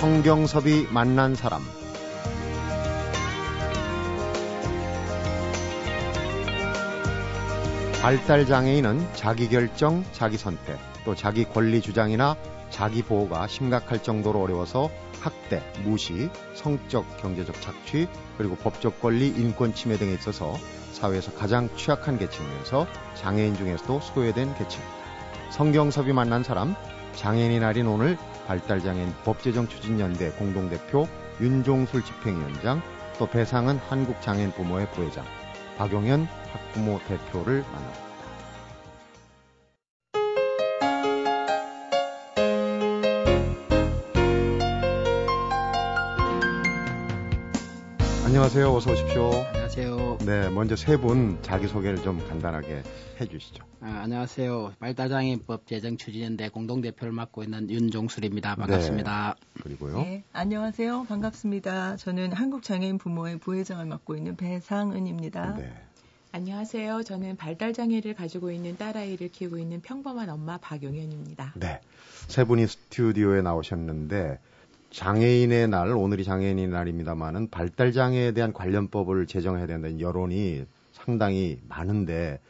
성경섭이 만난 사람 발달 장애인은 자기 결정, 자기 선택, 또 자기 권리 주장이나 자기 보호가 심각할 정도로 어려워서 학대, 무시, 성적, 경제적 착취, 그리고 법적 권리, 인권 침해 등에 있어서 사회에서 가장 취약한 계층이면서 장애인 중에서도 소외된 계층입니다. 성경섭이 만난 사람, 장애인의 날인 오늘 발달장애인 법제정 추진연대 공동대표 윤종술 집행위원장, 또 배상은 한국장애인 부모의 부회장, 박용현 학부모 대표를 만납니다. 안녕하세요. 어서 오십시오. 안녕하세요. 네, 먼저 세 분 자기소개를 좀 간단하게 해 주시죠. 아, 안녕하세요. 발달장애인법 제정 추진연대 공동대표를 맡고 있는 윤종술입니다. 반갑습니다. 네, 그리고요. 네, 안녕하세요. 반갑습니다. 저는 한국장애인 부모의 부회장을 맡고 있는 배상은입니다. 네. 안녕하세요. 저는 발달 장애를 가지고 있는 딸아이를 키우고 있는 평범한 엄마 박용현입니다. 네. 세 분이 스튜디오에 나오셨는데 장애인의 날, 오늘이 장애인의 날입니다만은 발달 장애에 대한 관련법을 제정해야 된다는 여론이 상당히 많은데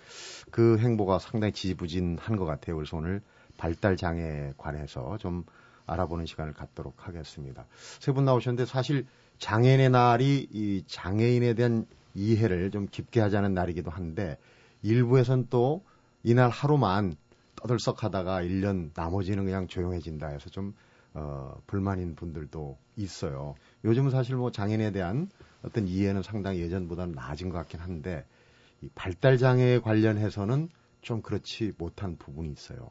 그 행보가 상당히 지지부진한 것 같아요. 그래서 오늘 발달 장애에 관해서 좀 알아보는 시간을 갖도록 하겠습니다. 세 분 나오셨는데 사실 장애인의 날이 이 장애인에 대한 이해를 좀 깊게 하자는 날이기도 한데 일부에선 또 이날 하루만 떠들썩 하다가 1년 나머지는 그냥 조용해진다 해서 좀 어, 불만인 분들도 있어요. 요즘은 사실 뭐 장애인에 대한 어떤 이해는 상당히 예전보다는 나아진 것 같긴 한데 이 발달 장애에 관련해서는 좀 그렇지 못한 부분이 있어요.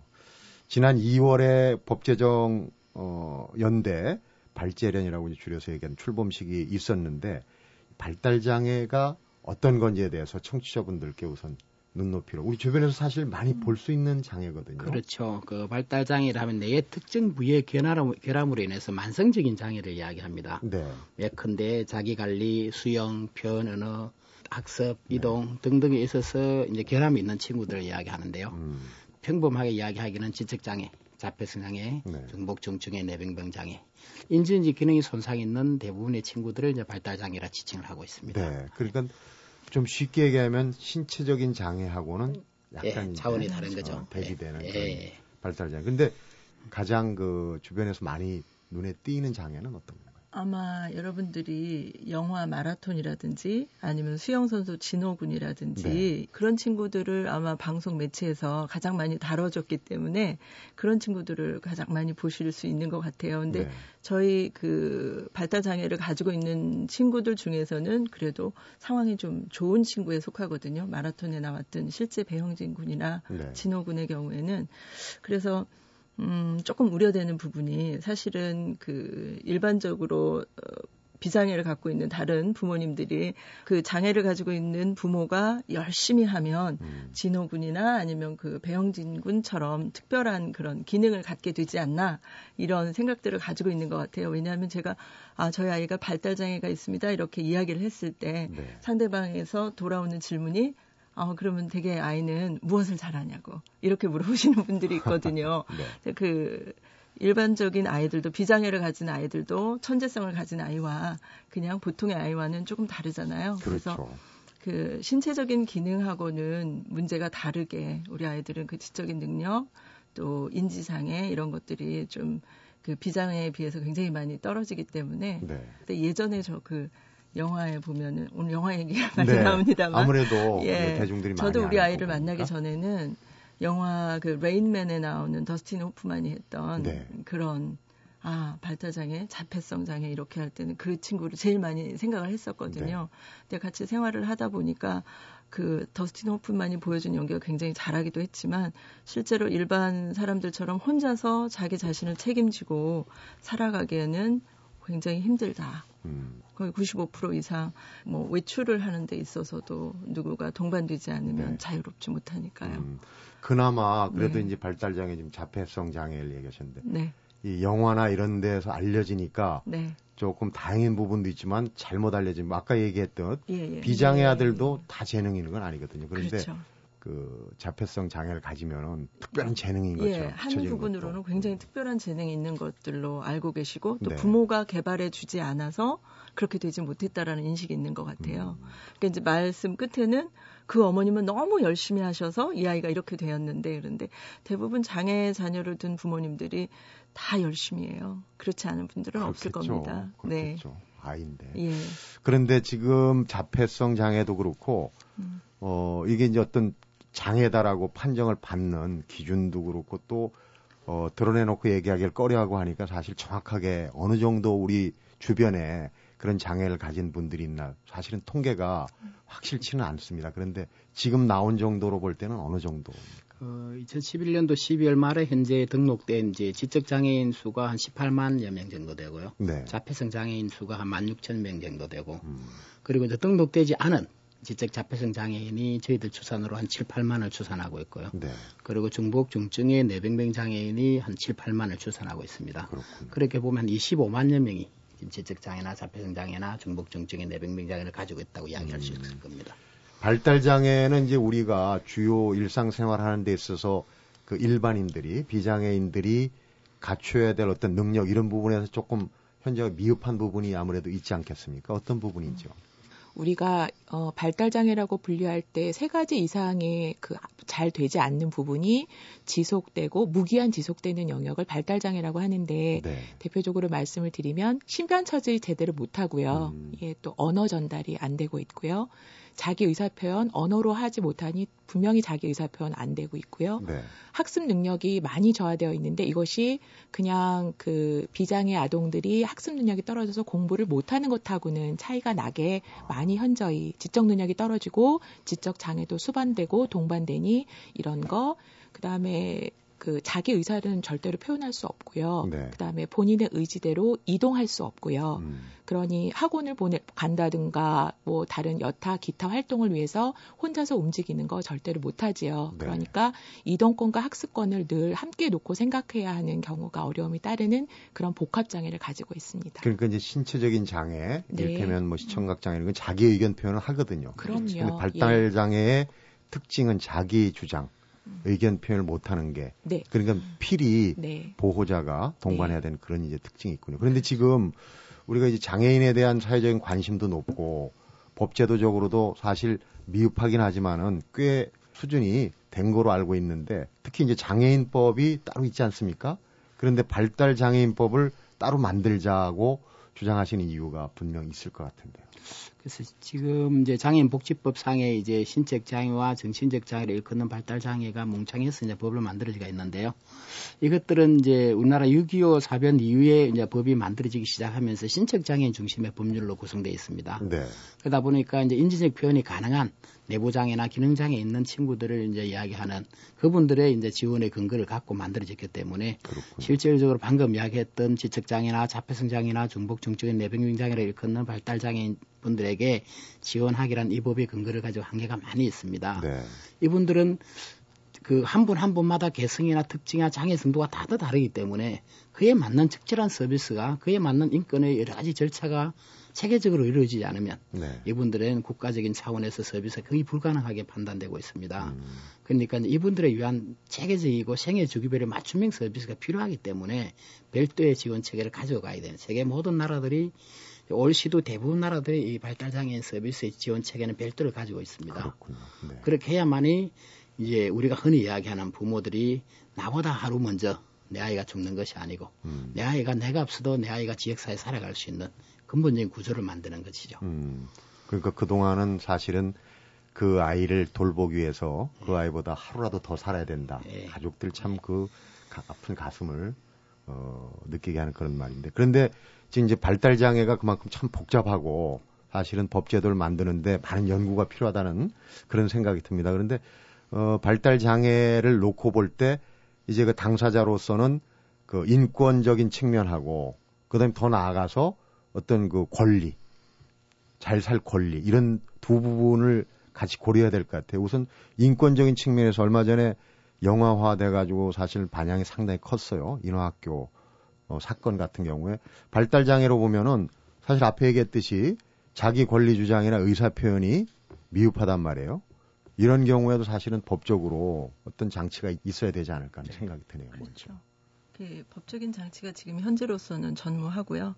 지난 2월에 법제정 어, 연대 발제련이라고 줄여서 얘기하는 출범식이 있었는데 발달 장애가 어떤 건지에 대해서 청취자분들께 우선 눈높이로 우리 주변에서 사실 많이 볼 수 있는 장애거든요. 그렇죠. 그 발달 장애를 하면 뇌의 특정 부위의 결함, 결함으로 인해서 만성적인 장애를 이야기합니다. 네. 예컨대 자기 관리, 수영, 표현, 언어, 학습, 네. 이동 네. 등등에 있어서 이제 결함이 있는 친구들을 이야기하는데요. 음. 평범하게 이야기하기는 지적 장애, 자폐성 장애, 네. 중복 중증의 뇌병변 장애, 인지인지 기능이 손상 있는 대부분의 친구들을 이제 발달 장애라 지칭을 하고 있습니다. 네. 그러니까 좀 쉽게 얘기하면 신체적인 장애하고는 약간 예, 차원이 다른 거죠. 어, 대비되는 예. 발달 장애. 근데 가장 그 주변에서 많이 눈에 띄는 장애는 어떤 거예요? 아마 여러분들이 영화 마라톤이라든지 아니면 수영선수 진호군이라든지 네. 그런 친구들을 아마 방송 매체에서 가장 많이 다뤄졌기 때문에 그런 친구들을 가장 많이 보실 수 있는 것 같아요. 근데 네. 저희 그 발달장애를 가지고 있는 친구들 중에서는 그래도 상황이 좀 좋은 친구에 속하거든요. 마라톤에 나왔던 실제 배형진 군이나 네. 진호군의 경우에는. 그래서 음, 조금 우려되는 부분이 사실은 그 일반적으로 어, 비장애를 갖고 있는 다른 부모님들이 그 장애를 가지고 있는 부모가 열심히 하면 음. 진호군이나 아니면 그 배영진 군처럼 특별한 그런 기능을 갖게 되지 않나 이런 생각들을 가지고 있는 것 같아요. 왜냐하면 제가 아 저희 아이가 발달 장애가 있습니다 이렇게 이야기를 했을 때 네. 상대방에서 돌아오는 질문이 어, 그러면 되게 아이는 무엇을 잘하냐고 이렇게 물어보시는 분들이 있거든요. 네. 그 일반적인 아이들도 비장애를 가진 아이들도 천재성을 가진 아이와 그냥 보통의 아이와는 조금 다르잖아요. 그렇죠. 그래서 그 신체적인 기능하고는 문제가 다르게 우리 아이들은 그 지적인 능력 또 인지장애 이런 것들이 좀 그 비장애에 비해서 굉장히 많이 떨어지기 때문에 네. 예전에 저그 영화에 보면은 오늘 영화 얘기가 많이 네. 나옵니다만 아무래도 예, 대중들이 저도 우리 아이를. 만나기 전에는 영화 그 레인맨에 나오는 더스틴 호프만이 했던 네. 그런 아 발달장애, 자폐성 장애 이렇게 할 때는 그 친구를 제일 많이 생각을 했었거든요. 네. 근데 같이 생활을 하다 보니까 그 더스틴 호프만이 보여준 연기가 굉장히 잘하기도 했지만 실제로 일반 사람들처럼 혼자서 자기 자신을 책임지고 살아가기에는 굉장히 힘들다. 음. 거의 95% 이상 뭐 외출을 하는 데 있어서도 누구가 동반되지 않으면 네. 자유롭지 못하니까요. 음. 그나마 그래도 네. 이제 발달 장애 지금 자폐성 장애를 얘기하셨는데 네. 이 영화나 이런 데서 알려지니까 네. 조금 다행인 부분도 있지만 잘못 알려진 뭐 아까 얘기했던 예, 예. 비장애 예, 아들도 다 재능 있는 건 아니거든요. 그런데 그렇죠. 그 자폐성 장애를 가지면은 특별한 재능인 거죠. 예, 한 부분으로는 것도. 굉장히 특별한 재능이 있는 것들로 알고 계시고 또 네. 부모가 개발해 주지 않아서 그렇게 되지 못했다라는 인식이 있는 것 같아요. 음. 그러니까 이제 말씀 끝에는 그 어머님은 너무 열심히 하셔서 이 아이가 이렇게 되었는데 그런데 대부분 장애 자녀를 둔 부모님들이 다 열심히 해요. 그렇지 않은 분들은 그렇겠죠. 없을 겁니다. 네. 그렇겠죠. 네. 아이인데. 예. 그런데 지금 자폐성 장애도 그렇고 음. 어 이게 이제 어떤 장애다라고 판정을 받는 기준도 그렇고 또 어, 드러내놓고 얘기하기를 꺼려하고 하니까 사실 정확하게 어느 정도 우리 주변에 그런 장애를 가진 분들이 있나 사실은 통계가 확실치는 않습니다. 그런데 지금 나온 정도로 볼 때는 어느 정도? 어, 2011년도 12월 말에 현재 등록된 이제 지적 장애인 수가 한 18만여 명 정도 되고요. 네. 자폐성 장애인 수가 한 16,000명 정도 되고 음. 그리고 이제 등록되지 않은 지적 자폐성 장애인이 저희들 추산으로 한 7, 8만을 추산하고 있고요. 네. 그리고 중복 중증의 뇌병변 장애인이 한 7, 8만을 추산하고 있습니다. 그렇군요. 그렇게 보면 한 25만여 명이 지적 장애나 자폐성 장애나 중복 중증의 뇌병변 장애를 가지고 있다고 이야기할 음. 수 있을 겁니다. 발달 장애는 이제 우리가 주요 일상생활 하는 데 있어서 그 일반인들이 비장애인들이 갖춰야 될 어떤 능력 이런 부분에서 조금 현재 미흡한 부분이 아무래도 있지 않겠습니까? 어떤 부분이죠? 음. 우리가 어, 발달 장애라고 분류할 때 세 가지 이상의 그 잘 되지 않는 부분이 지속되고 무기한 지속되는 영역을 발달 장애라고 하는데 네. 대표적으로 말씀을 드리면 신변 처지 제대로 못 하고요. 음. 예, 또 언어 전달이 안 되고 있고요. 자기 의사표현 언어로 하지 못하니 분명히 자기 의사표현 안 되고 있고요. 네. 학습 능력이 많이 저하되어 있는데 이것이 그냥 그 비장애 아동들이 학습 능력이 떨어져서 공부를 못하는 것하고는 차이가 나게 많이 현저히 지적 능력이 떨어지고 지적 장애도 수반되고 동반되니 이런 거 그다음에 그 자기 의사는 절대로 표현할 수 없고요. 네. 그다음에 본인의 의지대로 이동할 수 없고요. 음. 그러니 학원을 보내 간다든가 뭐 다른 여타 기타 활동을 위해서 혼자서 움직이는 거 절대로 못 하지요. 네. 그러니까 이동권과 학습권을 늘 함께 놓고 생각해야 하는 경우가 어려움이 따르는 그런 복합 장애를 가지고 있습니다. 그러니까 이제 신체적인 장애, 네. 이를테면 뭐 시청각 장애 이런 건 자기 의견 표현을 하거든요. 그럼요. 발달 예. 장애의 특징은 자기 주장. 의견 표현을 못하는 게 네. 그러니까 필히 네. 보호자가 동반해야 네. 되는 그런 이제 특징이 있군요. 그런데 지금 우리가 이제 장애인에 대한 사회적인 관심도 높고 법제도적으로도 사실 미흡하긴 하지만은 꽤 수준이 된 거로 알고 있는데 특히 이제 장애인법이 따로 있지 않습니까? 그런데 발달 장애인법을 따로 만들자고 주장하시는 이유가 분명 있을 것 같은데요. 그래서 지금 이제 장애인 복지법 상에 이제 신체 장애와 정신적 장애를 일컫는 발달 장애가 몽창해서 이제 법을 만들어지가 있는데요. 이것들은 이제 우리나라 6.25 사변 이후에 이제 법이 만들어지기 시작하면서 신체 장애인 중심의 법률로 구성되어 있습니다. 네. 그러다 보니까 이제 인지적 표현이 가능한 내부장애나 기능장애 있는 친구들을 이제 이야기하는 그분들의 이제 지원의 근거를 갖고 만들어졌기 때문에 그렇군요. 실질적으로 방금 이야기했던 지적장애나 자폐성 장애나 중복중증의 내병균 장애를 일컫는 발달장애인 분들에게 지원하기란 이 법의 근거를 가지고 한계가 많이 있습니다. 네. 이분들은 그한분한 분마다 개성이나 특징이나 장애 정도가 다들 다르기 때문에 그에 맞는 적절한 서비스가 그에 맞는 인권의 여러 가지 절차가 체계적으로 이루어지지 않으면 네. 이분들은 국가적인 차원에서 서비스가 거의 불가능하게 판단되고 있습니다. 음. 그러니까 이분들에 위한 체계적이고 생애 주기별의 맞춤형 서비스가 필요하기 때문에 별도의 지원 체계를 가져가야 되는 세계 모든 나라들이 올 시도 대부분 나라들이 이 발달장애인 서비스 지원 체계는 별도를 가지고 있습니다. 네. 그렇게 해야만이 이제 우리가 흔히 이야기하는 부모들이 나보다 하루 먼저 내 아이가 죽는 것이 아니고 음. 내 아이가 내가 없어도 내 아이가 지역사회에 살아갈 수 있는 근본적인 구조를 만드는 것이죠. 음, 그러니까 그동안은 사실은 그 아이를 돌보기 위해서 그 아이보다 하루라도 더 살아야 된다. 네. 가족들 참 그 아픈 가슴을 어, 느끼게 하는 그런 말인데. 그런데 지금 이제 발달 장애가 그만큼 참 복잡하고 사실은 법제도를 만드는데 많은 연구가 필요하다는 그런 생각이 듭니다. 그런데 어, 발달 장애를 놓고 볼 때 이제 그 당사자로서는 그 인권적인 측면하고 그다음에 더 나아가서 어떤 그 권리, 잘 살 권리 이런 두 부분을 같이 고려해야 될 것 같아요. 우선 인권적인 측면에서 얼마 전에 영화화돼 가지고 사실 반향이 상당히 컸어요. 인화학교 어, 사건 같은 경우에 발달 장애로 보면은 사실 앞에 얘기했듯이 자기 권리 주장이나 의사 표현이 미흡하단 말이에요. 이런 경우에도 사실은 법적으로 어떤 장치가 있어야 되지 않을까 하는 생각이 드네요. 그렇죠. 그 법적인 장치가 지금 현재로서는 전무하고요.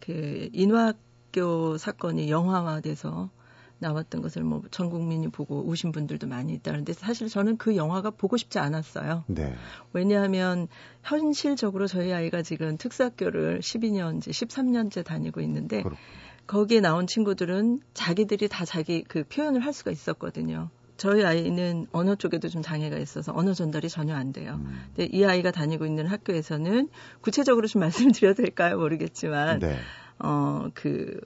그 인화학교 사건이 영화화돼서 나왔던 것을 뭐 전 국민이 보고 우신 분들도 많이 있다는데 사실 저는 그 영화가 보고 싶지 않았어요. 네. 왜냐하면 현실적으로 저희 아이가 지금 특수학교를 12년째, 13년째 다니고 있는데 그렇구나. 거기에 나온 친구들은 자기들이 다 자기 그 표현을 할 수가 있었거든요. 저희 아이는 언어 쪽에도 좀 장애가 있어서 언어 전달이 전혀 안 돼요. 음. 근데 이 아이가 다니고 있는 학교에서는 구체적으로 좀 말씀드려도 될까요? 모르겠지만, 네. 어, 그,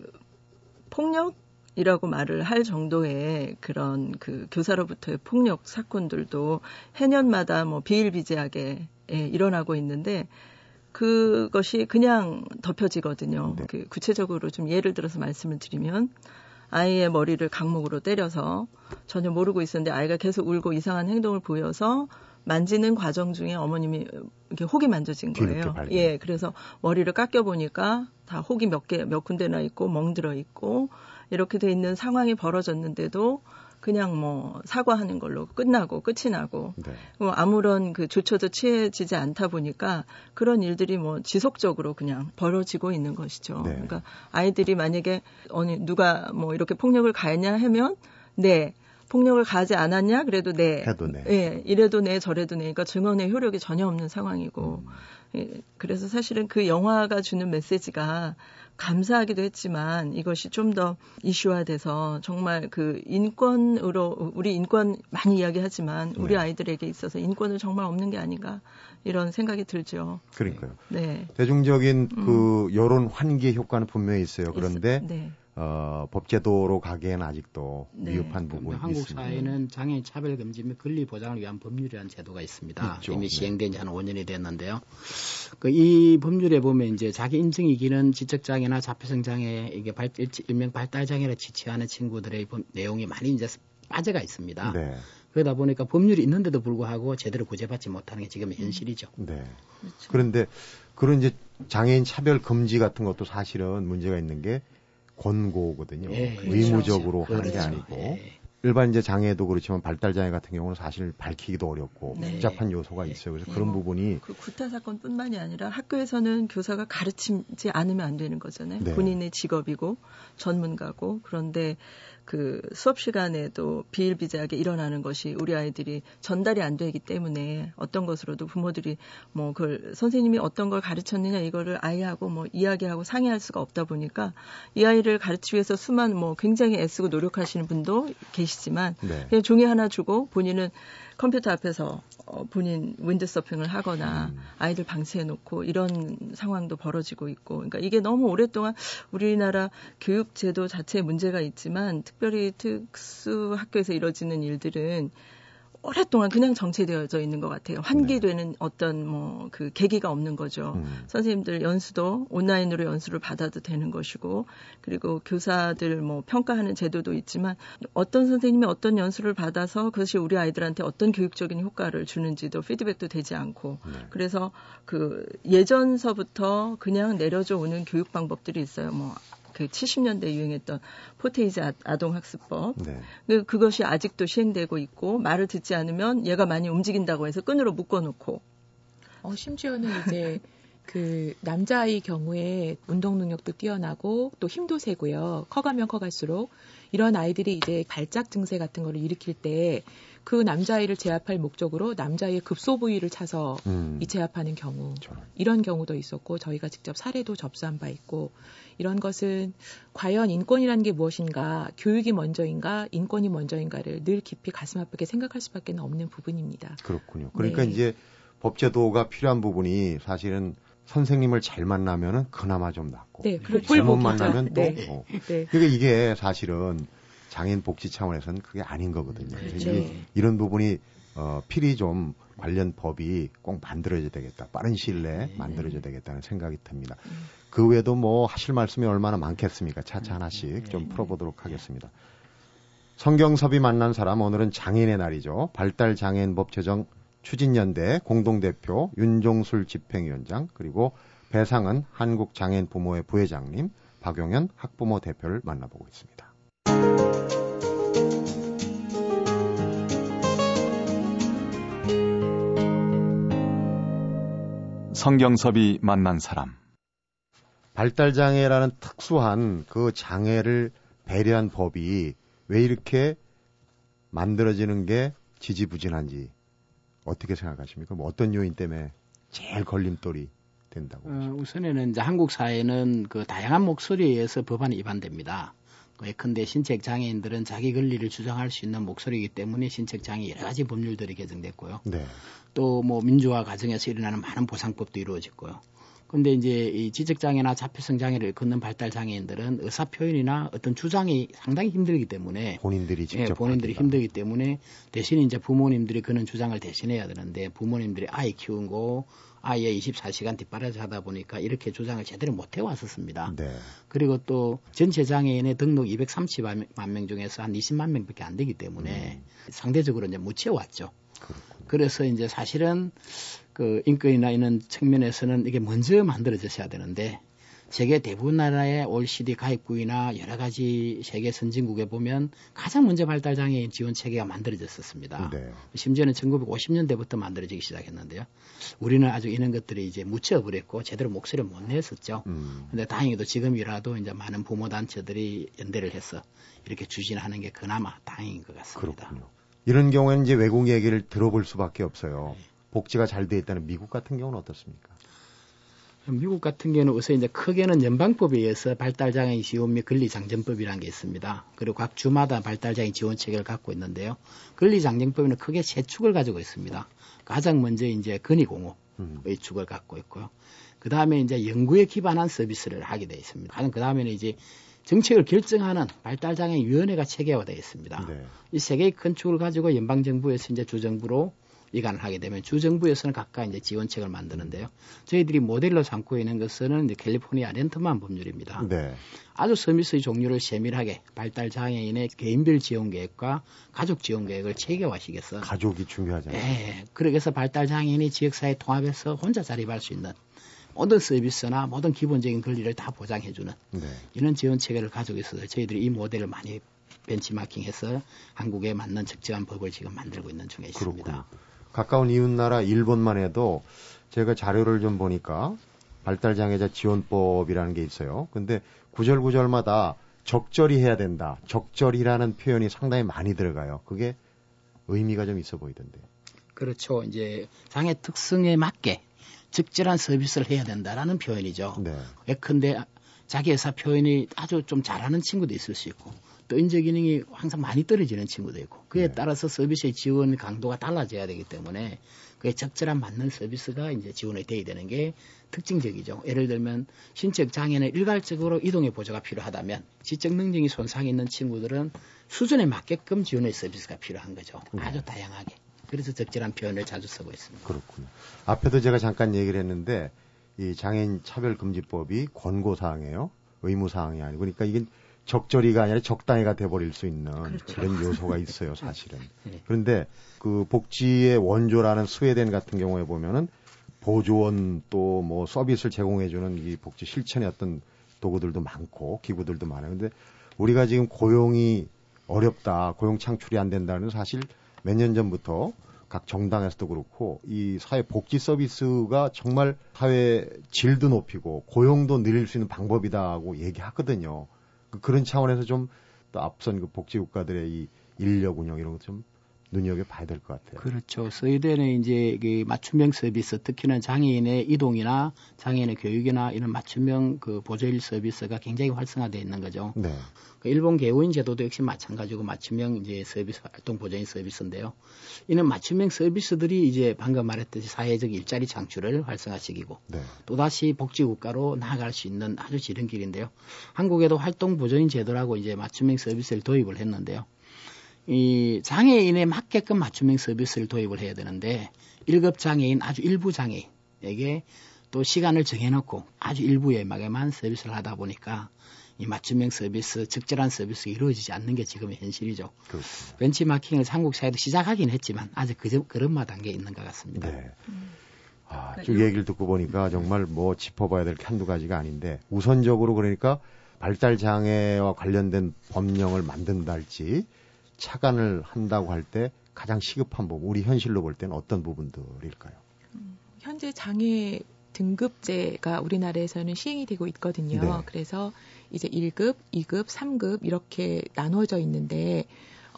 폭력 이라고 말을 할 정도의 그런 그 교사로부터의 폭력 사건들도 해년마다 뭐 비일비재하게 예, 일어나고 있는데, 그것이 그냥 덮여지거든요. 네. 그 구체적으로 좀 예를 들어서 말씀을 드리면 아이의 머리를 강목으로 때려서 전혀 모르고 있었는데 아이가 계속 울고 이상한 행동을 보여서 만지는 과정 중에 어머님이 이렇게 혹이 만져진 거예요. 예, 그래서 머리를 깎여 보니까 다 혹이 몇 개, 몇 군데나 있고 멍들어 있고 이렇게 돼 있는 상황이 벌어졌는데도 그냥 뭐 사과하는 걸로 끝나고 끝이 나고 네. 뭐 아무런 그 조처도 취해지지 않다 보니까 그런 일들이 뭐 지속적으로 그냥 벌어지고 있는 것이죠. 네. 그러니까 아이들이 만약에 어느 누가 뭐 이렇게 폭력을 가했냐 하면 네 폭력을 가지 않았냐 그래도 네 해도 네 예, 이래도 네 저래도 네 그러니까 증언의 효력이 전혀 없는 상황이고 음. 예, 그래서 사실은 그 영화가 주는 메시지가 감사하기도 했지만 이것이 좀 더 이슈화돼서 정말 그 인권으로 우리 인권 많이 이야기하지만 우리 네. 아이들에게 있어서 인권은 정말 없는 게 아닌가 이런 생각이 들죠. 그러니까요. 네. 대중적인 음. 그 여론 환기 효과는 분명히 있어요. 그런데 네. 어, 법제도로 가기에는 아직도 네. 위협한 부분이 한국 있습니다. 사회는 장애인 차별 금지 및 권리 보장을 위한 법률이라는 제도가 있습니다. 있죠. 이미 네. 시행된 지 한 5년이 됐는데요. 그 이 법률에 보면 이제 자기 인증 이기는 지적 장애나 자폐성 장애 이게 발, 일명 발달 장애를 지치하는 친구들의 내용이 많이 이제 빠져가 있습니다. 네. 그러다 보니까 법률이 있는데도 불구하고 제대로 구제받지 못하는 게 지금 현실이죠. 네. 그렇죠. 그런데 그런 이제 장애인 차별 금지 같은 것도 사실은 문제가 있는 게 권고거든요. 예, 그렇죠. 의무적으로 그렇죠. 하는 게 아니고 예. 일반 이제 장애도 그렇지만 발달 장애 같은 경우는 사실 밝히기도 어렵고 네. 복잡한 요소가 있어요. 그래서 네. 그런 부분이 그 구타 사건뿐만이 아니라 학교에서는 교사가 가르치지 않으면 안 되는 거잖아요. 네. 본인의 직업이고 전문가고 그런데 그 수업 시간에도 비일비재하게 일어나는 것이 우리 아이들이 전달이 안 되기 때문에 어떤 것으로도 부모들이 뭐 그걸 선생님이 어떤 걸 가르쳤느냐 이거를 아이하고 뭐 이야기하고 상의할 수가 없다 보니까 이 아이를 가르치기 위해서 수많은 뭐 굉장히 애쓰고 노력하시는 분도 계시지만 네. 그냥 종이 하나 주고 본인은 컴퓨터 앞에서 어, 본인 윈드서핑을 하거나 음. 아이들 방치해 놓고 이런 상황도 벌어지고 있고 그러니까 이게 너무 오랫동안 우리나라 교육 제도 자체에 문제가 있지만 특별히 특수 학교에서 이뤄지는 일들은 오랫동안 그냥 정체되어져 있는 것 같아요. 환기되는 네. 어떤 뭐 그 계기가 없는 거죠. 음. 선생님들 연수도 온라인으로 연수를 받아도 되는 것이고 그리고 교사들 뭐 평가하는 제도도 있지만 어떤 선생님이 어떤 연수를 받아서 그것이 우리 아이들한테 어떤 교육적인 효과를 주는지도 피드백도 되지 않고 네. 그래서 그 예전서부터 그냥 내려져 오는 교육 방법들이 있어요. 뭐 그 70년대 유행했던 포테이지 아동 학습법. 네. 그, 그것이 아직도 시행되고 있고 말을 듣지 않으면 얘가 많이 움직인다고 해서 끈으로 묶어놓고. 어, 심지어는 이제 그 남자아이 경우에 운동 능력도 뛰어나고 또 힘도 세고요. 커가면 커갈수록 이런 아이들이 이제 발작 증세 같은 거를 일으킬 때 그 남자아이를 제압할 목적으로 남자아이의 급소 부위를 차서 음. 이 제압하는 경우 저런. 이런 경우도 있었고 저희가 직접 사례도 접수한 바 있고 이런 것은 과연 인권이라는 게 무엇인가, 교육이 먼저인가, 인권이 먼저인가를 늘 깊이 가슴 아프게 생각할 수밖에 없는 부분입니다. 그렇군요. 그러니까 네. 이제 법제도가 필요한 부분이 사실은 선생님을 잘 만나면은 그나마 좀 낫고 네, 잘못 만나면 또 네. 어. 네. 그러니까 이게 사실은 장애인 복지 차원에서는 그게 아닌 거거든요. 그렇죠. 이런 부분이 어, 필히 좀 관련 법이 꼭 만들어져야 되겠다. 빠른 시일 내에 네. 만들어져야 되겠다는 생각이 듭니다. 음. 그 외에도 뭐 하실 말씀이 얼마나 많겠습니까? 차차 하나씩 네. 좀 풀어보도록 하겠습니다. 성경섭이 만난 사람 오늘은 장애인의 날이죠. 발달 장애인 법 제정 추진연대 공동대표 윤종술 집행위원장 그리고 배상은 한국장애인 부모회 부회장님 박용현 학부모 대표를 만나보고 있습니다. 성경섭이 만난 사람 발달장애라는 특수한 그 장애를 배려한 법이 왜 이렇게 만들어지는 게 지지부진한지 어떻게 생각하십니까? 뭐 어떤 요인 때문에 제일 걸림돌이 된다고? 어, 우선에는 이제 한국 사회는 그 다양한 목소리에 의해서 법안이 위반됩니다. 예컨대 신체 장애인들은 자기 권리를 주장할 수 있는 목소리이기 때문에 신체 장애 여러 가지 법률들이 개정됐고요. 네. 또뭐 민주화 과정에서 일어나는 많은 보상법도 이루어졌고요. 근데 이제 이 지적장애나 자폐성 장애를 걷는 발달 장애인들은 의사 표현이나 어떤 주장이 상당히 힘들기 때문에 본인들이 직접 예, 본인들이 하기가. 힘들기 때문에 대신 이제 부모님들이 그런 주장을 대신해야 되는데 부모님들이 아이 키운 거 아예 24시간 뒷바라지 하다 보니까 이렇게 주장을 제대로 못 해왔었습니다. 네. 그리고 또 전체 장애인의 등록 230만 명 중에서 한 20만 명밖에 안 되기 때문에 음. 상대적으로 이제 못 채웠죠. 그렇군요. 그래서 이제 사실은 그 인권이나 이런 측면에서는 이게 먼저 만들어졌어야 되는데 세계 대부분 나라의 OECD 가입국이나 여러 가지 세계 선진국에 보면 가장 먼저 발달 장애인 지원 체계가 만들어졌었습니다. 네. 심지어는 1950년대부터 만들어지기 시작했는데요. 우리는 아주 이런 것들이 이제 묻혀버렸고 제대로 목소리를 못 냈었죠. 음. 근데 다행히도 지금이라도 이제 많은 부모 단체들이 연대를 해서 이렇게 추진하는 게 그나마 다행인 것 같습니다. 그렇군요. 이런 경우에는 이제 외국 얘기를 들어볼 수밖에 없어요. 네. 복지가 잘 돼 있다는 미국 같은 경우는 어떻습니까? 미국 같은 경우는 우선 이제 크게는 연방법에 의해서 발달장애인 지원 및 권리장전법이라는 게 있습니다. 그리고 각 주마다 발달장애인 지원 체계를 갖고 있는데요. 권리장전법에는 크게 세 축을 가지고 있습니다. 가장 먼저 이제 건의공업의 음. 축을 갖고 있고요. 그 다음에 이제 연구에 기반한 서비스를 하게 되어 있습니다. 그 다음에는 이제 정책을 결정하는 발달장애위원회가 체계화되어 있습니다. 네. 이세 개의 큰 축을 가지고 연방정부에서 이제 주정부로 이관을 하게 되면 주정부에서는 각각 이제 지원책을 만드는데요. 저희들이 모델로 삼고 있는 것은 이제 캘리포니아 렌트만 법률입니다. 네. 아주 서비스의 종류를 세밀하게 발달 장애인의 개인별 지원 계획과 가족 지원 계획을 체계화시켜서 가족이 중요하잖아요. 네. 그래서 발달 장애인이 지역사회 통합해서 혼자 자립할 수 있는 모든 서비스나 모든 기본적인 권리를 다 보장해주는 네. 이런 지원 체계를 가지고 있어서 저희들이 이 모델을 많이 벤치마킹해서 한국에 맞는 적정한 법을 지금 만들고 있는 중에 있습니다. 그렇군요. 가까운 이웃나라 일본만 해도 제가 자료를 좀 보니까 발달장애자 지원법이라는 게 있어요. 근데 구절 구절마다 적절히 해야 된다. 적절히라는 표현이 상당히 많이 들어가요. 그게 의미가 좀 있어 보이던데. 그렇죠. 이제 장애 특성에 맞게 적절한 서비스를 해야 된다라는 표현이죠. 네. 예컨대 자기 회사 표현이 아주 좀 잘하는 친구도 있을 수 있고 또 인재 기능이 항상 많이 떨어지는 친구도 있고 그에 네. 따라서 서비스의 지원 강도가 달라져야 되기 때문에 그에 적절한 맞는 서비스가 이제 지원이 돼야 되는 게 특징적이죠. 예를 들면 신체 장애는 일괄적으로 이동의 보조가 필요하다면 지적 능력이 손상이 있는 친구들은 수준에 맞게끔 지원의 서비스가 필요한 거죠. 네. 아주 다양하게. 그래서 적절한 표현을 자주 쓰고 있습니다. 그렇군요. 앞에도 제가 잠깐 얘기를 했는데 이 장애인 차별금지법이 권고사항이에요. 의무사항이 아니고 그러니까 이게 적절히가 아니라 적당히가 돼버릴 수 있는 그렇죠. 그런 요소가 있어요, 사실은. 네. 그런데 그 복지의 원조라는 스웨덴 같은 경우에 보면은 보조원 또 뭐 서비스를 제공해주는 이 복지 실천의 어떤 도구들도 많고 기구들도 많아요. 근데 우리가 지금 고용이 어렵다, 고용 창출이 안 된다는 사실 몇 년 전부터 각 정당에서도 그렇고 이 사회 복지 서비스가 정말 사회 질도 높이고 고용도 늘릴 수 있는 방법이다고 얘기하거든요. 그 그런 차원에서 좀 또 앞선 그 복지 국가들의 이 인력 운영 이런 것좀 눈여겨 봐야 될 것 같아요. 그렇죠. 스웨덴의 이제 그 맞춤형 서비스, 특히나 장애인의 이동이나 장애인의 교육이나 이런 맞춤형 그 보조일 서비스가 굉장히 활성화되어 있는 거죠. 네. 그 일본 개호인 제도도 역시 마찬가지고 맞춤형 이제 서비스 활동 보조인 서비스인데요. 이는 맞춤형 서비스들이 이제 방금 말했듯이 사회적 일자리 창출을 활성화시키고 네. 또 다시 복지 국가로 나아갈 수 있는 아주 지름길인데요. 한국에도 활동 보조인 제도라고 이제 맞춤형 서비스를 도입을 했는데요. 이 장애인에 맞게끔 맞춤형 서비스를 도입을 해야 되는데 1급 장애인 아주 일부 장애인에게 또 시간을 정해놓고 아주 일부에 막에만 서비스를 하다 보니까 이 맞춤형 서비스, 적절한 서비스가 이루어지지 않는 게 지금의 현실이죠. 그렇습니다. 벤치마킹을 한국 사회도 시작하긴 했지만 아직 그, 그런 마 단계에 있는 것 같습니다. 네. 아, 쭉 얘기를 듣고 보니까 정말 뭐 짚어봐야 될 게 한두 가지가 아닌데 우선적으로 그러니까 발달 장애와 관련된 법령을 만든다 할지 차관을 한다고 할 때 가장 시급한 부분, 우리 현실로 볼 때는 어떤 부분들일까요? 음, 현재 장애 등급제가 우리나라에서는 시행이 되고 있거든요. 네. 그래서 이제 1급, 2급, 3급 이렇게 나눠져 있는데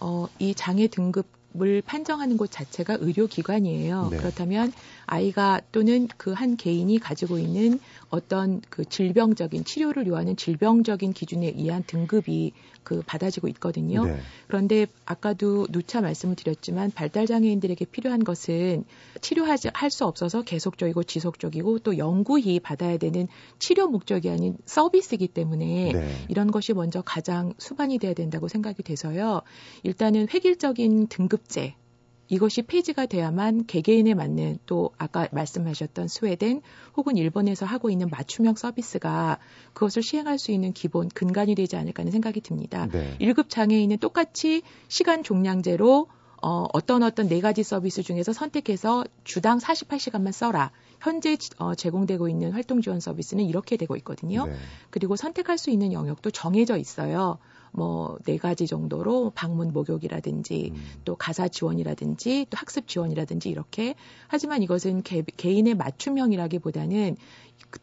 어, 이 장애 등급 을 판정하는 곳 자체가 의료기관이에요. 네. 그렇다면 아이가 또는 그 한 개인이 가지고 있는 어떤 그 질병적인 치료를 요하는 질병적인 기준에 의한 등급이 그 받아지고 있거든요. 네. 그런데 아까도 누차 말씀을 드렸지만 발달 장애인들에게 필요한 것은 치료하지 할 수 없어서 계속적이고 지속적이고 또 영구히 받아야 되는 치료 목적이 아닌 서비스이기 때문에 네. 이런 것이 먼저 가장 수반이 돼야 된다고 생각이 돼서요. 일단은 획일적인 등급제 이것이 폐지가 돼야만 개개인에 맞는 또 아까 말씀하셨던 스웨덴 혹은 일본에서 하고 있는 맞춤형 서비스가 그것을 시행할 수 있는 기본 근간이 되지 않을까 하는 생각이 듭니다. 네. 1급 장애인은 똑같이 시간 종량제로 어, 어떤 어떤 네 가지 서비스 중에서 선택해서 주당 48시간만 써라. 현재 어, 제공되고 있는 활동 지원 서비스는 이렇게 되고 있거든요. 네. 그리고 선택할 수 있는 영역도 정해져 있어요. 뭐 네 가지 정도로 방문 목욕이라든지 음. 또 가사 지원이라든지 또 학습 지원이라든지 이렇게 하지만 이것은 개, 개인의 맞춤형이라기보다는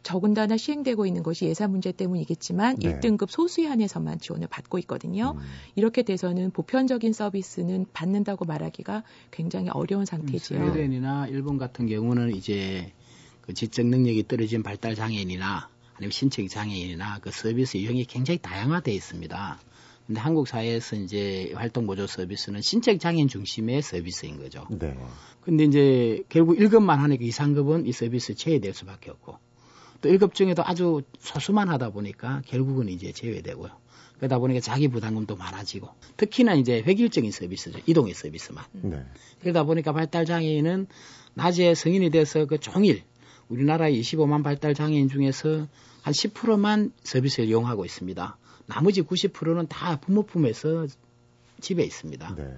적은다나 시행되고 있는 것이 예산 문제 때문이겠지만 네. 1등급 소수에 한해서만 지원을 받고 있거든요. 음. 이렇게 돼서는 보편적인 서비스는 받는다고 말하기가 굉장히 어려운 상태지요. 음, 스웨덴이나 일본 같은 경우는 이제 그 지적 능력이 떨어진 발달 장애인이나 아니면 신체 장애인이나 그 서비스 유형이 굉장히 다양화되어 있습니다. 근데 한국 사회에서 이제 활동 보조 서비스는 신체 장애인 중심의 서비스인 거죠. 네. 근데 이제 결국 1급만 하니까 2, 3급은 이 서비스 제외될 수밖에 없고 또 1급 중에도 아주 소수만 하다 보니까 결국은 이제 제외되고요. 그러다 보니까 자기 부담금도 많아지고 특히나 이제 획일적인 서비스죠. 이동의 서비스만. 네. 그러다 보니까 발달 장애인은 낮에 성인이 돼서 그 종일 우리나라 25만 발달 장애인 중에서 한 10%만 서비스를 이용하고 있습니다. 나머지 90%는 다 부모 품에서 집에 있습니다. 네.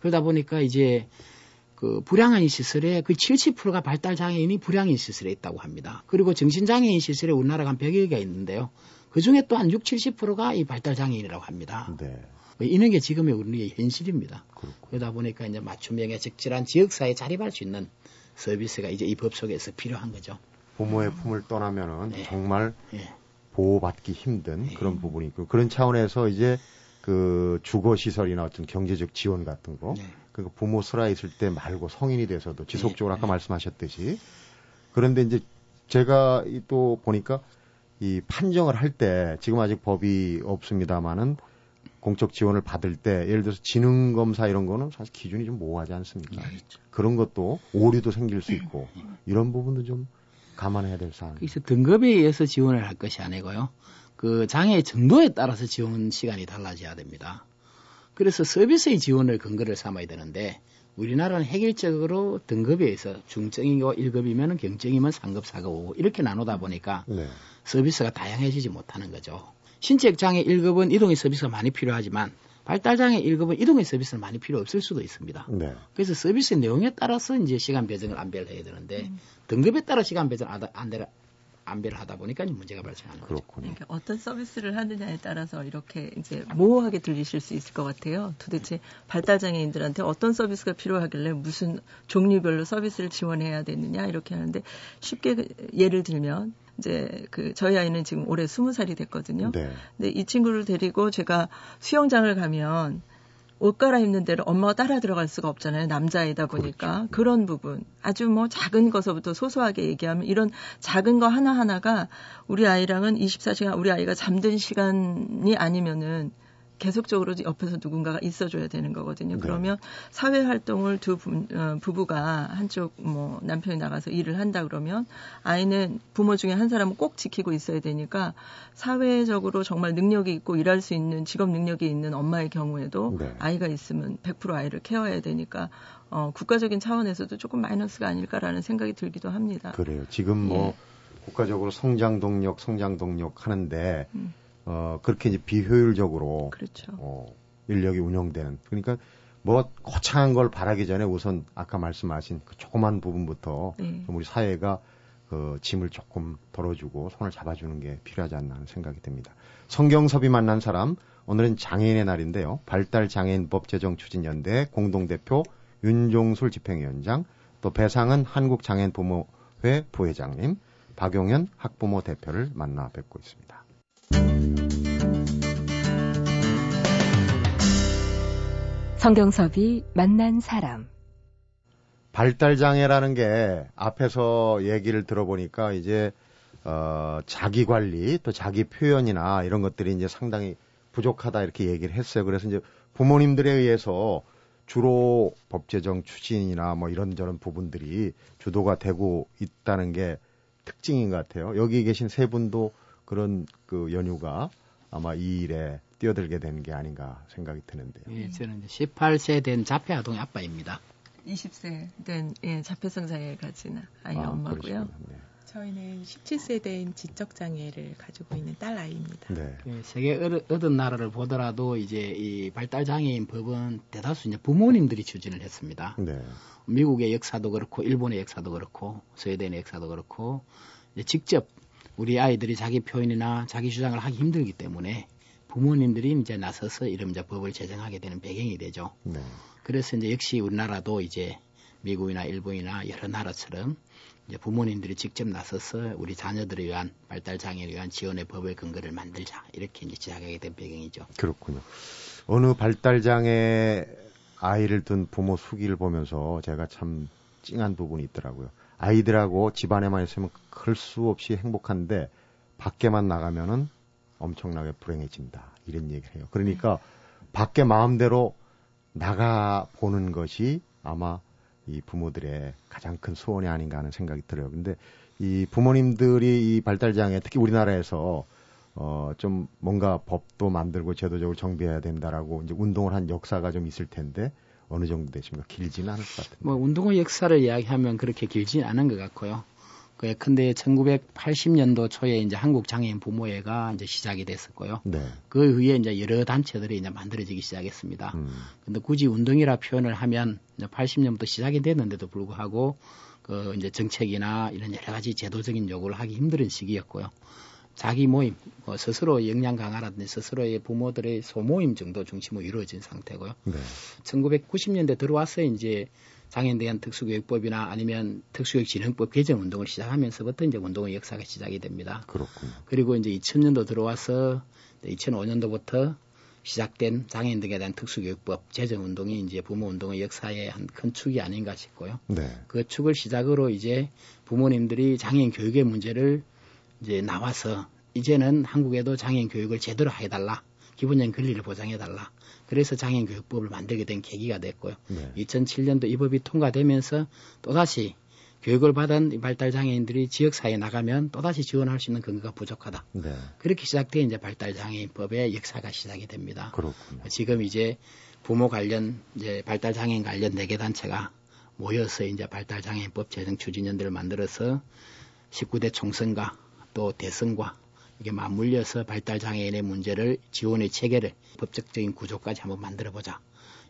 그러다 보니까 이제 그 불량한 시설에 그 70%가 발달 장애인이 불량인 시설에 있다고 합니다. 그리고 정신 장애인 시설에 우리나라가 한 100여 개가 있는데요. 그 중에 또한 6, 70%가 이 발달 장애인이라고 합니다. 네. 이런 게 지금의 우리의 현실입니다. 그렇구나. 그러다 보니까 이제 맞춤형에 적절한 지역사회에 자립할 수 있는 서비스가 이제 이 법 속에서 필요한 거죠. 부모의 품을 떠나면은 네. 정말 네. 보호받기 힘든 네. 그런 부분이 있고 그런 차원에서 이제 그 주거 시설이나 어떤 경제적 지원 같은 거 네. 그리고 부모 살아 있을 때 말고 성인이 돼서도 지속적으로 네. 아까 말씀하셨듯이 그런데 이제 제가 또 보니까 이 판정을 할 때 지금 아직 법이 없습니다만은 공적 지원을 받을 때 예를 들어서 지능 검사 이런 거는 사실 기준이 좀 모호하지 않습니까? 네, 그렇죠. 그런 것도 오류도 생길 수 있고 이런 부분도 좀 감안해야 될 사안. 그래서 등급에 의해서 지원을 할 것이 아니고요. 그 장애 정도에 따라서 지원 시간이 달라져야 됩니다. 그래서 서비스의 지원을 근거를 삼아야 되는데 우리나라는 획일적으로 등급에 의해서 중증이고 1급이면 경증이면 3급, 4급, 5급 이렇게 나누다 보니까 네. 서비스가 다양해지지 못하는 거죠. 신체 장애 1급은 이동의 서비스가 많이 필요하지만 발달장애 1급은 이동의 서비스는 많이 필요 없을 수도 있습니다. 네. 그래서 서비스 내용에 따라서 이제 시간 배정을 안배를 해야 되는데 음. 등급에 따라 시간 배정 안, 안, 안배를 하다 보니까 문제가 발생하는 거죠. 그렇군요. 그러니까 어떤 서비스를 하느냐에 따라서 이렇게 이제 모호하게 들리실 수 있을 것 같아요. 도대체 발달 장애인들한테 어떤 서비스가 필요하길래 무슨 종류별로 서비스를 지원해야 되느냐 이렇게 하는데 쉽게 예를 들면 이제 그 저희 아이는 지금 올해 스무 살이 됐거든요. 네. 근데 이 친구를 데리고 제가 수영장을 가면 옷 갈아입는 데를 엄마가 따라 들어갈 수가 없잖아요. 남자이다 보니까. 그렇죠. 그런 부분. 아주 뭐 작은 것서부터 소소하게 얘기하면 이런 작은 거 하나하나가 우리 아이랑은 24시간 우리 아이가 잠든 시간이 아니면은 계속적으로 옆에서 누군가가 있어줘야 되는 거거든요. 네. 그러면 사회 활동을 두 부, 어, 부부가 한쪽 뭐 남편이 나가서 일을 한다 그러면 아이는 부모 중에 한 사람은 꼭 지키고 있어야 되니까 사회적으로 정말 능력이 있고 일할 수 있는 직업 능력이 있는 엄마의 경우에도 네. 아이가 있으면 100% 아이를 케어해야 되니까 어, 국가적인 차원에서도 조금 마이너스가 아닐까라는 생각이 들기도 합니다. 그래요. 지금 뭐 예. 국가적으로 성장 동력, 성장 동력 하는데 음. 어, 그렇게 이제 비효율적으로 그렇죠. 어, 인력이 운영되는 그러니까 뭐 거창한 걸 바라기 전에 우선 아까 말씀하신 그 조그만 부분부터 네. 우리 사회가 그 짐을 조금 덜어주고 손을 잡아주는 게 필요하지 않나 하는 생각이 듭니다. 성경섭이 만난 사람 오늘은 장애인의 날인데요. 발달 장애인법 제정 추진연대 공동대표 윤종술 집행위원장 또 배상은 한국장애인 부모회 부회장님 박용현 학부모 대표를 만나 뵙고 있습니다. 성경섭이 만난 사람 발달 장애라는 게 앞에서 얘기를 들어보니까 이제 어 자기 관리 또 자기 표현이나 이런 것들이 이제 상당히 부족하다 이렇게 얘기를 했어요. 그래서 이제 부모님들에 의해서 주로 법 제정 추진이나 뭐 이런저런 부분들이 주도가 되고 있다는 게 특징인 것 같아요. 여기 계신 세 분도 그런 그 연유가 아마 이 일에 뛰어들게 되는 게 아닌가 생각이 드는데요. 예, 저는 이제 18세 된 자폐 아동의 아빠입니다. 20세 된 예, 자폐성 장애를 가진 아이 아, 엄마고요. 네. 저희는 17세대인 지적 장애를 가지고 있는 딸 아이입니다. 네. 그 세계 얻은 나라를 보더라도 이제 이 발달 장애인 법은 대다수 이제 부모님들이 추진을 했습니다. 네. 미국의 역사도 그렇고 일본의 역사도 그렇고 스웨덴의 역사도 그렇고 이제 직접 우리 아이들이 자기 표현이나 자기 주장을 하기 힘들기 때문에 부모님들이 이제 나서서 이런 이제 법을 제정하게 되는 배경이 되죠. 네. 그래서 이제 역시 우리나라도 이제 미국이나 일본이나 여러 나라처럼 이제 부모님들이 직접 나서서 우리 자녀들을 위한 발달 장애를 위한 지원의 법의 근거를 만들자 이렇게 이제 시작하게 된 배경이죠. 그렇군요. 어느 발달 장애 아이를 둔 부모 수기를 보면서 제가 참 찡한 부분이 있더라고요. 아이들하고 집안에만 있으면 클 수 없이 행복한데 밖에만 나가면은 엄청나게 불행해진다. 이런 얘기를 해요. 그러니까 밖에 마음대로 나가 보는 것이 아마 이 부모들의 가장 큰 소원이 아닌가 하는 생각이 들어요. 근데 이 부모님들이 이 발달장애 특히 우리나라에서 어, 좀 뭔가 법도 만들고 제도적으로 정비해야 된다라고 이제 운동을 한 역사가 좀 있을 텐데 어느 정도 되십니까? 길지는 않을 것 같은데. 뭐 운동의 역사를 이야기하면 그렇게 길지는 않은 것 같고요. 그 근데 1980년도 초에 이제 한국 장애인 부모회가 이제 시작이 됐었고요. 네. 그 후에 이제 여러 단체들이 이제 만들어지기 시작했습니다. 음. 근데 굳이 운동이라 표현을 하면 이제 80년부터 시작이 됐는데도 불구하고 그 이제 정책이나 이런 여러 가지 제도적인 요구를 하기 힘든 시기였고요. 자기 모임, 뭐 스스로 역량 강화라든지 스스로의 부모들의 소모임 정도 중심으로 이루어진 상태고요. 네. 1990년대 들어와서 이제 장애인 대한 특수교육법이나 아니면 특수교육진흥법 개정 운동을 시작하면서부터 이제 운동의 역사가 시작이 됩니다. 그렇군요. 그리고 이제 2000년도 들어와서 2005년도부터 시작된 장애인 등에 대한 특수교육법 제정 운동이 이제 부모 운동의 역사의 한 큰 축이 아닌가 싶고요. 네. 그 축을 시작으로 이제 부모님들이 장애인 교육의 문제를 이제 나와서 이제는 한국에도 장애인 교육을 제대로 해달라. 기본적인 권리를 보장해달라. 그래서 장애인교육법을 만들게 된 계기가 됐고요. 네. 2007년도 이 법이 통과되면서 또다시 교육을 받은 발달 장애인들이 지역 사회에 나가면 또다시 지원할 수 있는 근거가 부족하다. 네. 그렇게 시작된 이제 발달 장애인법의 역사가 시작이 됩니다. 그렇군요. 지금 이제 부모 관련 이제 발달 장애인 관련 네개 단체가 모여서 이제 발달 장애인법 제정 추진연대를 만들어서 19대 총선과 또 대선과 이게 맞물려서 발달 장애인의 문제를 지원의 체계를 법적적인 구조까지 한번 만들어 보자.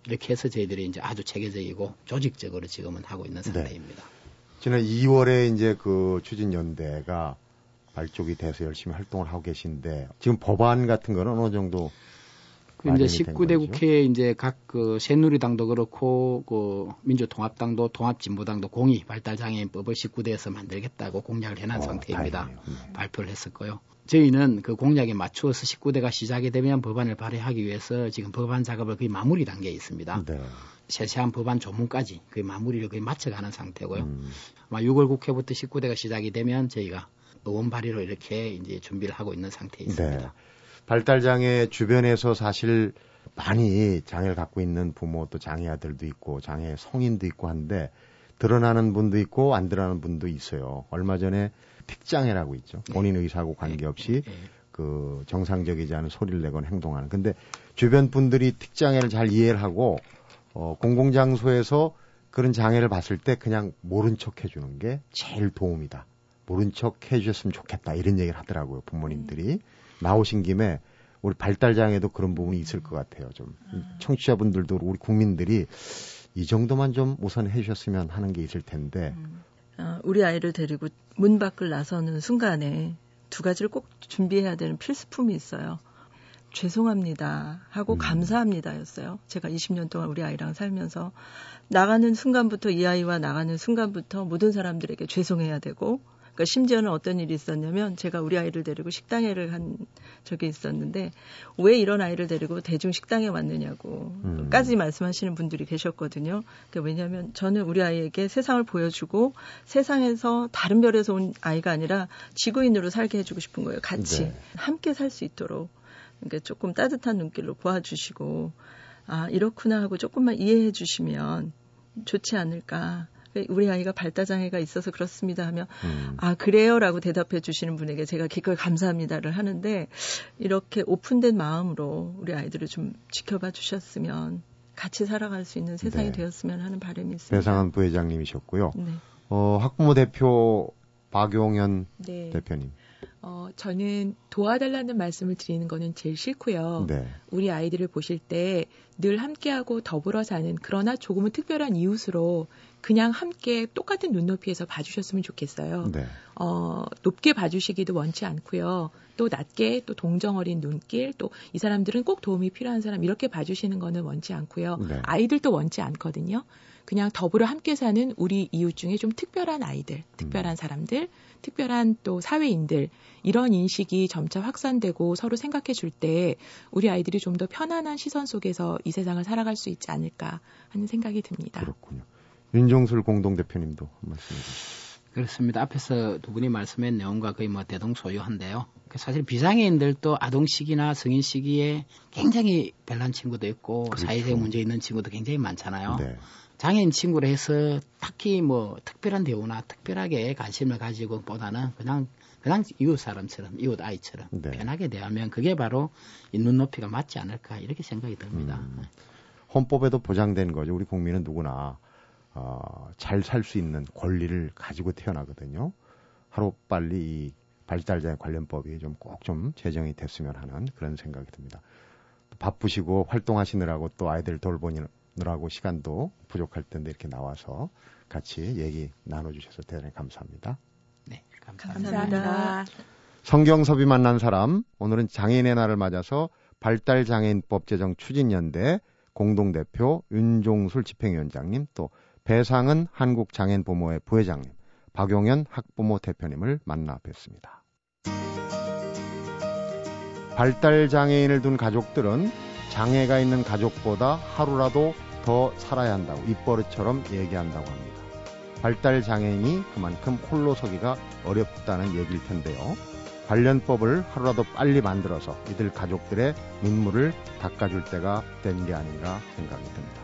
이렇게 해서 저희들이 이제 아주 체계적이고 조직적으로 지금은 하고 있는 네. 상태입니다. 네. 지난 2월에 이제 그 추진연대가 발족이 돼서 열심히 활동을 하고 계신데 지금 법안 같은 거는 어느 정도 그 이제 19대 국회에 이제 각 그 새누리당도 그렇고 그 민주통합당도 통합진보당도 공의 발달장애인법을 19대에서 만들겠다고 공약을 해놓은 어, 상태입니다. 음. 발표를 했었고요. 저희는 그 공약에 맞추어서 19대가 시작이 되면 법안을 발의하기 위해서 지금 법안 작업을 거의 마무리 단계에 있습니다. 네. 세세한 법안 조문까지 거의 마무리를 거의 마쳐가는 상태고요. 음. 아마 6월 국회부터 19대가 시작이 되면 저희가 의원 발의로 이렇게 이제 준비를 하고 있는 상태에 있습니다. 네. 발달장애 주변에서 사실 많이 장애를 갖고 있는 부모 또 장애 아들도 있고 장애 성인도 있고 한데 드러나는 분도 있고 안 드러나는 분도 있어요. 얼마 전에 틱장애라고 있죠. 네. 본인 의사하고 관계없이 네. 그 정상적이지 않은 소리를 내거나 행동하는. 근데 주변 분들이 틱장애를 잘 이해를 하고 어 공공장소에서 그런 장애를 봤을 때 그냥 모른 척 해주는 게 제일 도움이다. 모른 척 해주셨으면 좋겠다. 이런 얘기를 하더라고요. 부모님들이. 나오신 김에 우리 발달장애도 그런 부분이 있을 것 같아요. 좀 청취자분들도 우리 국민들이 이 정도만 좀 우선 해주셨으면 하는 게 있을 텐데. 음. 어, 우리 아이를 데리고 문 밖을 나서는 순간에 두 가지를 꼭 준비해야 되는 필수품이 있어요. 죄송합니다 하고 음. 감사합니다였어요. 제가 20년 동안 우리 아이랑 살면서 나가는 순간부터 이 아이와 나가는 순간부터 모든 사람들에게 죄송해야 되고 그러니까 심지어는 어떤 일이 있었냐면 제가 우리 아이를 데리고 식당에를 간 적이 있었는데 왜 이런 아이를 데리고 대중 식당에 왔느냐고까지 음. 말씀하시는 분들이 계셨거든요. 그러니까 왜냐하면 저는 우리 아이에게 세상을 보여주고 세상에서 다른 별에서 온 아이가 아니라 지구인으로 살게 해주고 싶은 거예요. 같이 네. 함께 살 수 있도록. 그러니까 조금 따뜻한 눈길로 보아주시고 아 이렇구나 하고 조금만 이해해 주시면 좋지 않을까. 우리 아이가 발달장애가 있어서 그렇습니다 하면 음. 아 그래요라고 대답해 주시는 분에게 제가 기꺼이 감사합니다를 하는데 이렇게 오픈된 마음으로 우리 아이들을 좀 지켜봐 주셨으면 같이 살아갈 수 있는 세상이 네. 되었으면 하는 바람이 있습니다. 배상한 부회장님이셨고요. 네. 어, 학부모 대표 박용현 네. 대표님. 어, 저는 도와달라는 말씀을 드리는 거는 제일 싫고요. 네. 우리 아이들을 보실 때 늘 함께하고 더불어 사는 그러나 조금은 특별한 이웃으로 그냥 함께 똑같은 눈높이에서 봐주셨으면 좋겠어요. 네. 어, 높게 봐주시기도 원치 않고요. 또 낮게 또 동정 어린 눈길 또 이 사람들은 꼭 도움이 필요한 사람 이렇게 봐주시는 거는 원치 않고요. 네. 아이들도 원치 않거든요. 그냥 더불어 함께 사는 우리 이웃 중에 좀 특별한 아이들, 특별한 음. 사람들, 특별한 또 사회인들 이런 인식이 점차 확산되고 서로 생각해 줄 때 우리 아이들이 좀 더 편안한 시선 속에서 이 세상을 살아갈 수 있지 않을까 하는 생각이 듭니다. 그렇군요. 윤종술 공동대표님도 한 말씀 해 주시죠. 그렇습니다. 앞에서 두 분이 말씀한 내용과 거의 뭐 대동소유한데요. 그 사실 비장애인들도 아동 시기나 성인 시기에 굉장히 별난 친구도 있고 그렇죠. 사회적 문제 있는 친구도 굉장히 많잖아요. 네. 장애인 친구를 해서 딱히 뭐 특별한 대우나 특별하게 관심을 가지고 보다는 그냥 그냥 이웃 사람처럼 이웃 아이처럼 네. 편하게 대하면 그게 바로 이 눈높이가 맞지 않을까 이렇게 생각이 듭니다. 음, 헌법에도 보장된 거죠. 우리 국민은 누구나 어, 잘 살 수 있는 권리를 가지고 태어나거든요. 하루 빨리 이 발달장애 관련법이 좀 꼭좀 좀 제정이 됐으면 하는 그런 생각이 듭니다. 바쁘시고 활동하시느라고 또 아이들 돌보니 느라고 시간도 부족할 텐데 이렇게 나와서 같이 얘기 나눠주셔서 대단히 감사합니다. 네, 감사합니다. 감사합니다. 성경섭이 만난 사람, 오늘은 장애인의 날을 맞아서 발달장애인법 제정 추진연대 공동대표 윤종술 집행위원장님, 또 배상은 한국장애인 부모회 부회장님, 박용현 학부모 대표님을 만나 뵀습니다. 발달장애인을 둔 가족들은 장애가 있는 가족보다 하루라도 더 살아야 한다고 입버릇처럼 얘기한다고 합니다. 발달 장애인이 그만큼 홀로 서기가 어렵다는 얘기일 텐데요. 관련법을 하루라도 빨리 만들어서 이들 가족들의 눈물을 닦아줄 때가 된 게 아닌가 생각이 듭니다.